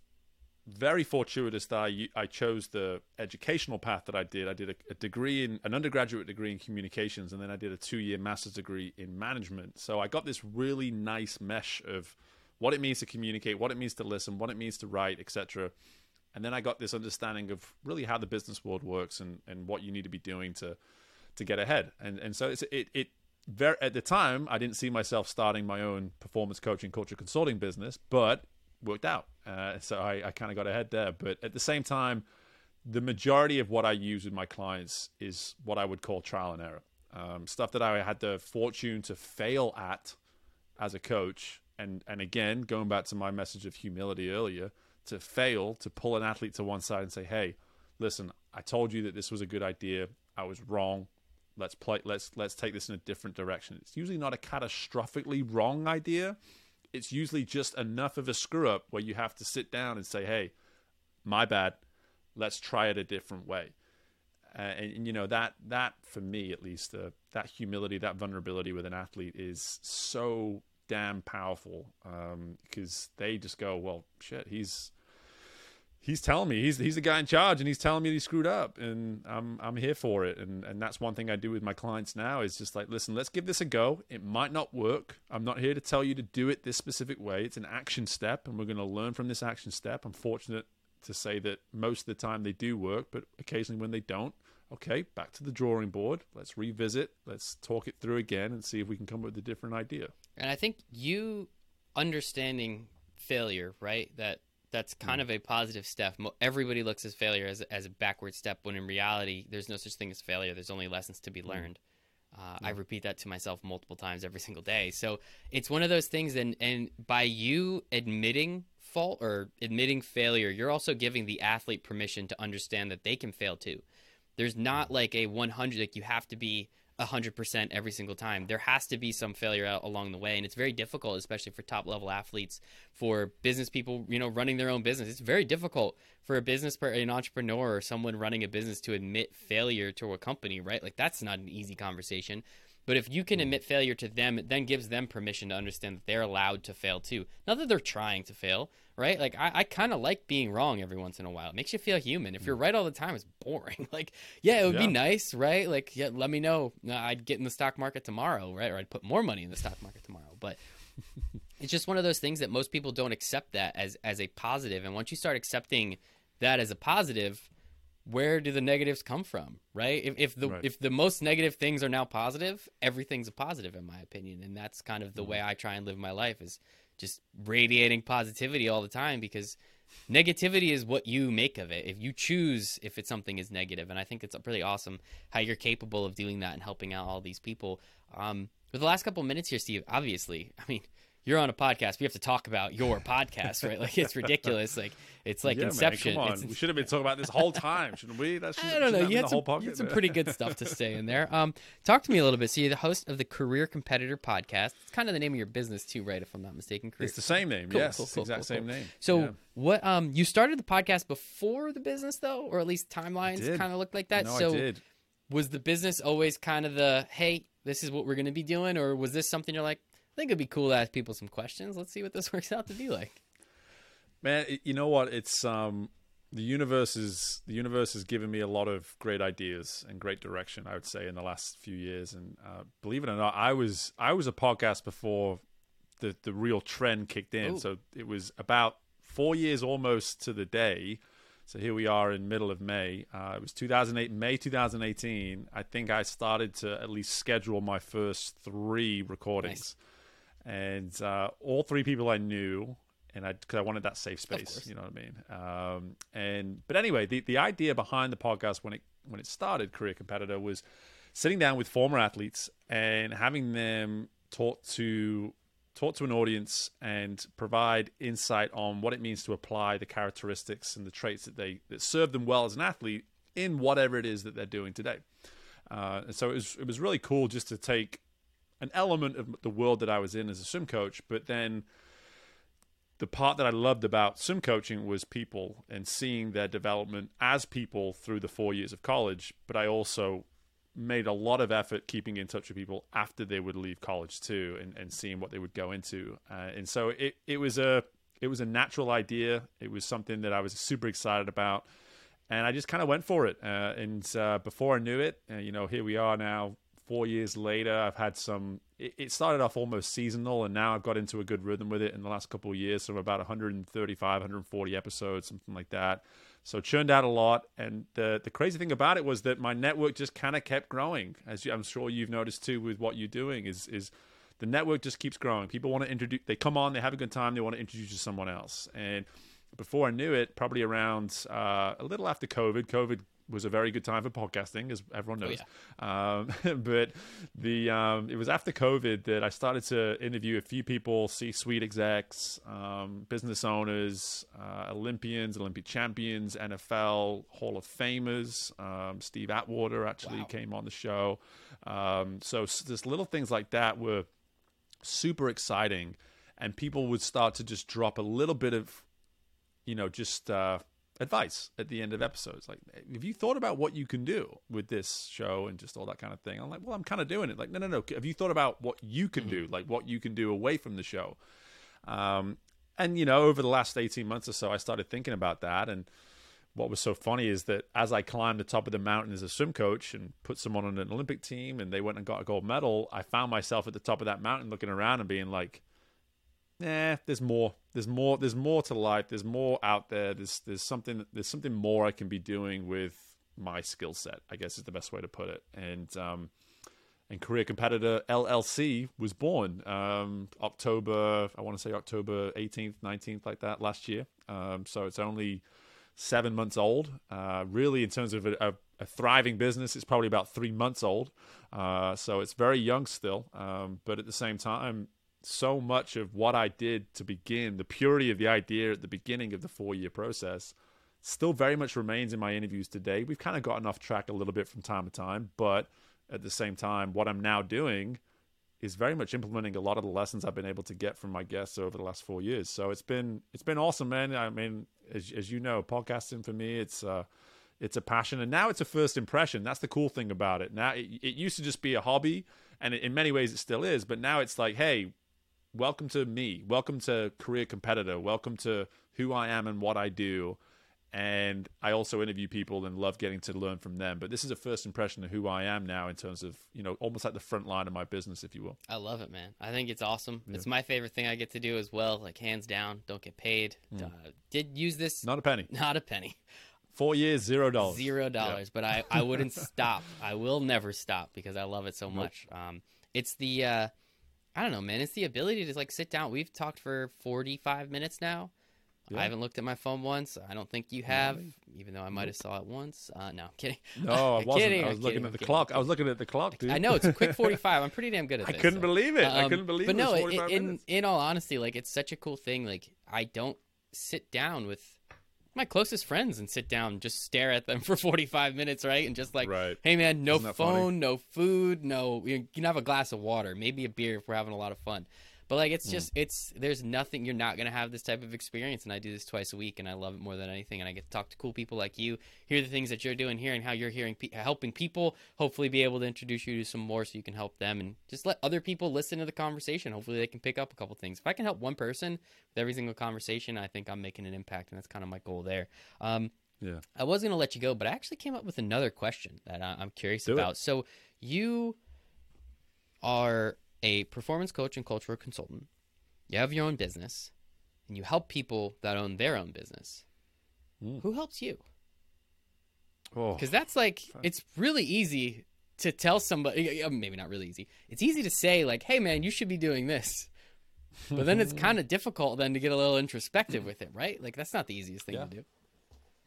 very fortuitous that I, I chose the educational path that I did. I did a, a, degree in an undergraduate degree in communications, and then I did a two year master's degree in management. So I got this really nice mesh of what it means to communicate, what it means to listen, what it means to write, etc. And then I got this understanding of really how the business world works and, and what you need to be doing to to get ahead. And and so it's, it it very at the time I didn't see myself starting my own performance coaching culture consulting business, but worked out. Uh, so I, I kind of got ahead there. But at the same time, the majority of what I use with my clients is what I would call trial and error. Um, stuff that I had the fortune to fail at as a coach. And, and again, going back to my message of humility earlier, to fail, to pull an athlete to one side and say, hey, listen, I told you that this was a good idea. I was wrong. Let's play. Let's let's take this in a different direction. It's usually not a catastrophically wrong idea, it's usually just enough of a screw up where you have to sit down and say, "Hey, my bad. Let's try it a different way." Uh, and, and, you know that that for me at least, uh, that humility, that vulnerability with an athlete is so damn powerful because um, they just go, "Well, shit, he's." He's telling me he's he's the guy in charge and he's telling me he screwed up and I'm I'm here for it. And and that's one thing I do with my clients now is just like listen let's give this a go. It might not work. I'm not here to tell you to do it this specific way. It's an action step and we're going to learn from this action step. I'm fortunate to say that most of the time they do work but occasionally when they don't okay back to the drawing board. Let's revisit. Let's talk it through again and see if we can come up with a different idea. And I think you understanding failure right that that's kind of a positive step. Everybody looks at failure as, as a backward step when in reality, there's no such thing as failure. There's only lessons to be mm. learned. Uh, I repeat that to myself multiple times every single day. So it's one of those things, and, and by you admitting fault or admitting failure, you're also giving the athlete permission to understand that they can fail too. There's not like a 100, like you have to be 100% every single time. There has to be some failure along the way. And it's very difficult, especially for top level athletes, for business people, you know, running their own business. It's very difficult for a business, an entrepreneur or someone running a business to admit failure to a company, right? Like that's not an easy conversation. But if you can hmm. admit failure to them, it then gives them permission to understand that they're allowed to fail too. Not that they're trying to fail, right? Like I, I kind of like being wrong every once in a while. It makes you feel human. If hmm. you're right all the time, it's boring. (laughs) like, yeah, it would yeah. be nice, right? Like, yeah, let me know. Uh, I'd get in the stock market tomorrow, right? Or I'd put more money in the stock market tomorrow. But (laughs) it's just one of those things that most people don't accept that as as a positive. And once you start accepting that as a positive, where do the negatives come from, right? If, if the right. if the most negative things are now positive, everything's a positive in my opinion, and that's kind of the mm-hmm. way I try and live my life is just radiating positivity all the time because negativity is what you make of it. If you choose if it's something is negative, and I think it's pretty awesome how you're capable of doing that and helping out all these people. Um, with the last couple minutes here, Steve, obviously, I mean, you're on a podcast. We have to talk about your podcast, right? Like it's ridiculous. Like it's like yeah, Inception. Man, come on, we should have been talking about this whole time, shouldn't we? That's I don't know. You had, some, you had some, pretty good stuff to say in there. Um, talk to me a little bit. So you're the host of the Career Competitor Podcast. It's kind of the name of your business too, right? If I'm not mistaken. Career. It's the same name. Cool, yes, cool, cool, exact same name. So yeah. what? Um, you started the podcast before the business though, or at least timelines kind of looked like that. No, so I did. was the business always kind of the hey, this is what we're going to be doing, or was this something you're like? Think it'd be cool to ask people some questions. Let's see what this (laughs) works out to be like. Man, you know what? It's um, the universe is the universe has given me a lot of great ideas and great direction. I would say in the last few years, and uh, believe it or not, I was I was a podcast before the the real trend kicked in. Ooh. So it was about four years almost to the day. So here we are in middle of May. Uh, it was 2008, May 2018. I think I started to at least schedule my first three recordings, and uh, all three people I knew, and I because I wanted that safe space. You know what I mean? Um, and but anyway, the the idea behind the podcast when it when it started, career competitor, was sitting down with former athletes and having them talk to talk to an audience and provide insight on what it means to apply the characteristics and the traits that they that serve them well as an athlete in whatever it is that they're doing today. Uh, and so it was it was really cool just to take an element of the world that I was in as a swim coach, but then the part that I loved about swim coaching was people and seeing their development as people through the four years of college. But I also made a lot of effort keeping in touch with people after they would leave college too, and, and seeing what they would go into. Uh, and so it, it was a it was a natural idea. It was something that I was super excited about, and I just kind of went for it. Uh, and uh, before I knew it, uh, you know, here we are now, four years later. I've had some. It, started off almost seasonal, and now I've got into a good rhythm with it in the last couple of years. So about 135, 140 episodes, something like that. So churned out a lot, and the the crazy thing about it was that my network just kind of kept growing, as you, I'm sure you've noticed too with what you're doing. Is is the network just keeps growing. People want to introduce. They come on, they have a good time, they want to introduce you to someone else. And before I knew it, probably around uh, a little after COVID, COVID was a very good time for podcasting, as everyone knows. um, (laughs) but the um, it was after COVID that I started to interview a few people, C-suite execs, um, business owners, uh, Olympians, Olympic champions, NFL Hall of Famers. Um, Steve Atwater actually Wow. came on the show. Um, so just little things like that were super exciting, and people would start to just drop a little bit of, you know, just uh, advice at the end of episodes. Like, have you thought about what you can do with this show and just all that kind of thing? I'm like, well, I'm kind of doing it. Like, no, no, no. Have you thought about what you can do? Like, what you can do away from the show? Um, and you know, over the last 18 months or so, I started thinking about that and what was so funny is that as I climbed the top of the mountain as a swim coach and put someone on an Olympic team and they went and got a gold medal, I found myself at the top of that mountain looking around and being like, "Nah, there's more. There's more. There's more to life. There's more out there. There's there's something there's something more I can be doing with my skill set. I guess is the best way to put it. And um, and career competitor LLC was born um, October. I want to say October 18th, 19th, like that last year. Um, so it's only seven months old. Uh, really, in terms of a, a, a thriving business, it's probably about three months old. Uh, so it's very young still. Um, but at the same time, so much of what I did to begin, the purity of the idea at the beginning of the four year process, still very much remains in my interviews today. We've kind of gotten off track a little bit from time to time, but at the same time, what I'm now doing is very much implementing a lot of the lessons I've been able to get from my guests over the last four years. So it's been it's been awesome, man. I mean, as, as you know, podcasting for me, it's uh, it's a passion, and now it's a first impression. That's the cool thing about it. Now it, it used to just be a hobby, and in many ways it still is. But now it's like, hey, welcome to me, welcome to career competitor, welcome to who I am and what I do. And I also interview people and love getting to learn from them. But this is a first impression of who I am now in terms of, you know, almost like the front line of my business, if you will. I love it, man. I think it's awesome. It's my favorite thing I get to do as well. Like hands down, don't get paid. Uh, did use this Not a penny. (laughs) not a penny, Four years, zero dollars. zero dollars. But I I wouldn't (laughs) stop. I will never stop because I love it so much. Um, it's the uh, I don't know, man. It's the ability to like sit down. We've talked for forty five minutes now. Yeah. I haven't looked at my phone once. I don't think you have, even though I might have saw it once. Uh, no, I'm kidding. No, (laughs) I wasn't. Kidding, I was I'm looking kidding, at the clock. I was looking at the clock, dude. I know it's a quick (laughs) 45. I'm pretty damn good at this. I this. couldn't so. believe it. I Um, couldn't believe it. but it. no, 45 in, minutes. in all honesty, like it's such a cool thing. Like I don't sit down with my closest friends and sit down and just stare at them (laughs) for 45 minutes, right? And just like, Right. hey man, no Isn't funny? phone, no food, no. You can have a glass of water, maybe a beer if we're having a lot of fun. But like, it's just it's there's nothing you're not gonna have this type of experience, and I do this twice a week, and I love it more than anything. And I get to talk to cool people like you, hear the things that you're doing here, and how you're hearing pe- helping people. Hopefully, be able to introduce you to some more, so you can help them, and just let other people listen to the conversation. Hopefully, they can pick up a couple things. If I can help one person with every single conversation, I think I'm making an impact, and that's kind of my goal there. Um, Yeah. I was going to let you go, but I actually came up with another question that I- I'm curious Do it. about. So, you are a performance coach and cultural consultant. You have your own business, and you help people that own their own business. Mm. Who helps you? Oh, Because that's like, it's really easy to tell somebody, maybe not really easy. It's easy to say, like, hey, man, you should be doing this. But then it's (laughs) kind of difficult then to get a little introspective with it, right? Like, that's not the easiest thing Yeah. to do.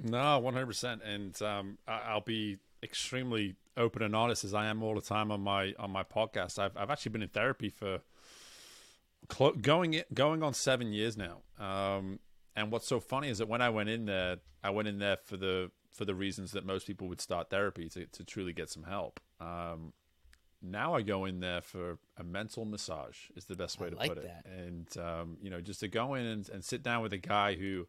No, one hundred percent, and um, I'll be extremely open and honest as I am all the time on my on my podcast. I've I've actually been in therapy for clo- going going on seven years now. Um, and what's so funny is that when I went in there, I went in there for the for the reasons that most people would start therapy to to truly get some help. Um, now I go in there for a mental massage is the best way I to like put it, that. and um, you know just to go in and, and sit down with a guy who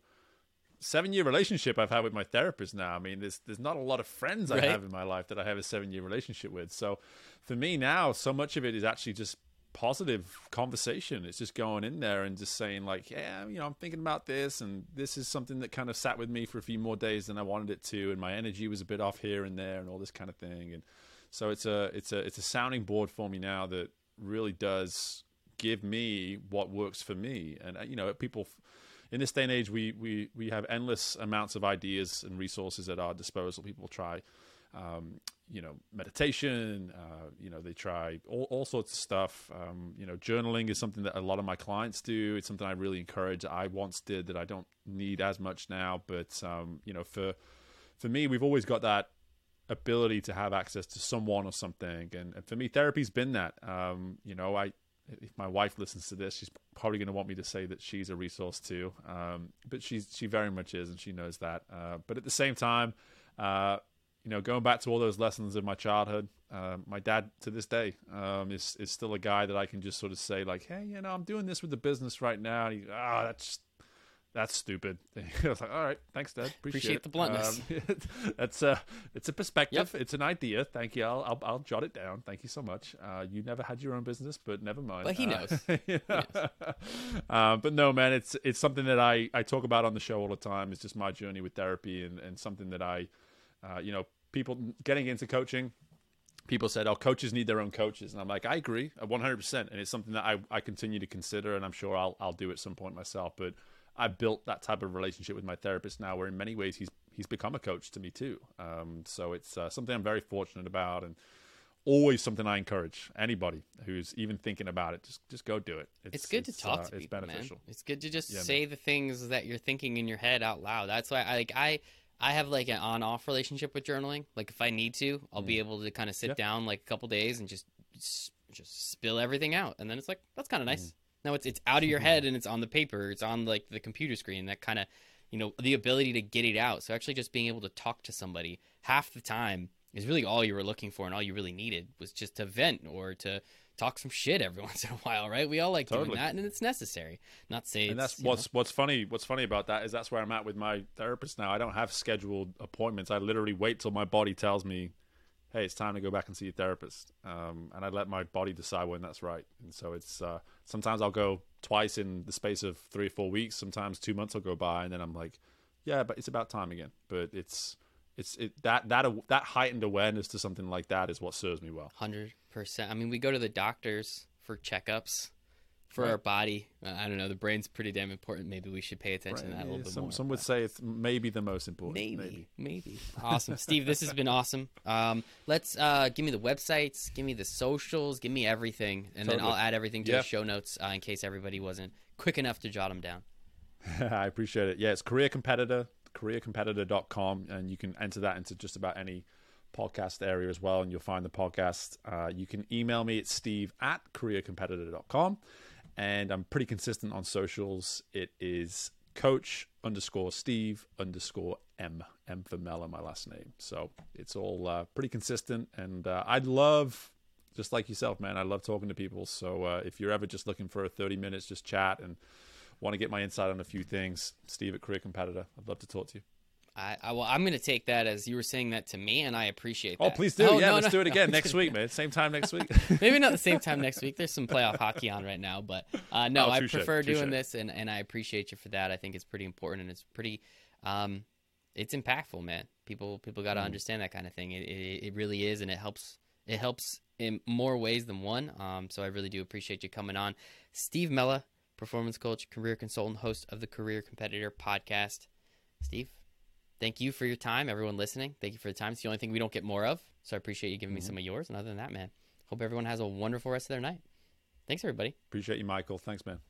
seven year relationship I've had with my therapist now. I mean, there's there's not a lot of friends I Right. have in my life that I have a seven year relationship with. So for me now, so much of it is actually just positive conversation. It's just going in there and just saying like, yeah, you know, I'm thinking about this, and this is something that kind of sat with me for a few more days than I wanted it to, and my energy was a bit off here and there, and all this kind of thing. And so it's a it's a it's a sounding board for me now that really does give me what works for me. And uh, you know, people in this day and age, we we we have endless amounts of ideas and resources at our disposal. People try, um, you know, meditation. Uh, you know, they try all, all sorts of stuff. Um, you know, journaling is something that a lot of my clients do. It's something I really encourage. I once did that I don't need as much now, but um, you know, for for me, we've always got that ability to have access to someone or something, and, and for me, therapy's been that. Um, you know, I if my wife listens to this, she's probably going to want me to say that she's a resource too. Um, but she's she very much is, and she knows that. Uh, but at the same time, uh, you know, going back to all those lessons of my childhood, uh, my dad to this day um, is is still a guy that I can just sort of say like, hey, you know, I'm doing this with the business right now. And he, ah, that's that's stupid. (laughs) I was like, all right, thanks, Dad. Appreciate, Appreciate the bluntness. Um, (laughs) that's a it's a perspective. It's an idea. Thank you. I'll, I'll I'll jot it down. Thank you so much. Uh, you never had your own business, but never mind. But he Uh, knows. (laughs) yeah. um, but no, man, it's it's something that I, I talk about on the show all the time. It's just my journey with therapy and, and something that I, uh, you know, people getting into coaching. People said, "Oh, coaches need their own coaches," and I'm like, I agree, 100, percent and it's something that I, I continue to consider, and I'm sure I'll I'll do at some point myself. But I built that type of relationship with my therapist now, where in many ways he's he's become a coach to me too. Um, so it's uh, something I'm very fortunate about, and always something I encourage anybody who's even thinking about it. Just just go do it. It's, good to talk uh, to it's people, beneficial. man. It's good to just Yeah, man. say the things that you're thinking in your head out loud. That's why I like I I have like an on-off relationship with journaling. Like if I need to, I'll be able to kind of sit Mm. Yeah. down like a couple days and just just spill everything out, and then it's like that's kind of nice. Mm. Now it's it's out of your mm-hmm. head and it's on the paper. It's on like the computer screen. That kind of you know the ability to get it out. So actually, just being able to talk to somebody half the time is really all you were looking for, and all you really needed was just to vent or to talk some shit every (laughs) once in a while, right? We all like doing that, and it's necessary. Not say and that's you know- what's what's funny. What's funny about that is that's where I'm at with my therapist now. I don't have scheduled appointments. I literally wait till my body tells me, "Hey, it's time to go back and see a therapist," um, and I let my body decide when that's right. And so it's uh, sometimes I'll go twice in the space of three or four weeks. Sometimes two months will go by, and then I'm like, "Yeah, but it's about time again." But it's it's it that that that heightened awareness to something like that is what serves me well. Hundred percent. I mean, we go to the doctors for checkups for Right. our body. Uh, I don't know. The brain's pretty damn important. Maybe we should pay attention to that a little Yeah, bit some more. some would say it's maybe the most important. Maybe, maybe, Awesome, Steve. This has been awesome. Um, let's uh, give me the websites, give me the socials, give me everything, and then I'll add everything to Yeah. the show notes uh, in case everybody wasn't quick enough to jot them down. (laughs) I appreciate it. Yeah, it's career competitor, careercompetitor.com, and you can enter that into just about any podcast area as well, and you'll find the podcast. Uh, you can email me at steve at careercompetitor.com, and I'm pretty consistent on socials. It is coach underscore steve underscore m m for mel my last name so it's all uh, pretty consistent and uh, i'd love just like yourself, man. I love talking to people. So uh, if you're ever just looking for a 30 minutes, just chat and want to get my insight on a few things, Steve at Career Competitor, I'd love to talk to you. I, I well, I'm going to take that as you were saying that to me, and I appreciate that. Oh, please do. Oh, yeah, no, let's no, do it again next week, man. Same time next week. (laughs) (laughs) Maybe not the same time next week. There's some playoff hockey on right now, but uh, no, Oh, I prefer doing this, and, and I appreciate you for that. I think it's pretty important, and it's pretty, um, it's impactful, man. People people got to Mm. understand that kind of thing. It, it it really is, and it helps. It helps in more ways than one. Um, so I really do appreciate you coming on, Steve Mellor, performance coach, career consultant, host of the Career Competitor podcast. Steve, thank you for your time. Everyone listening, thank you for the time. It's the only thing we don't get more of, so I appreciate you giving me mm-hmm. some of yours. And other than that, man, hope everyone has a wonderful rest of their night. Thanks, everybody. Appreciate you, Michael. Thanks, man.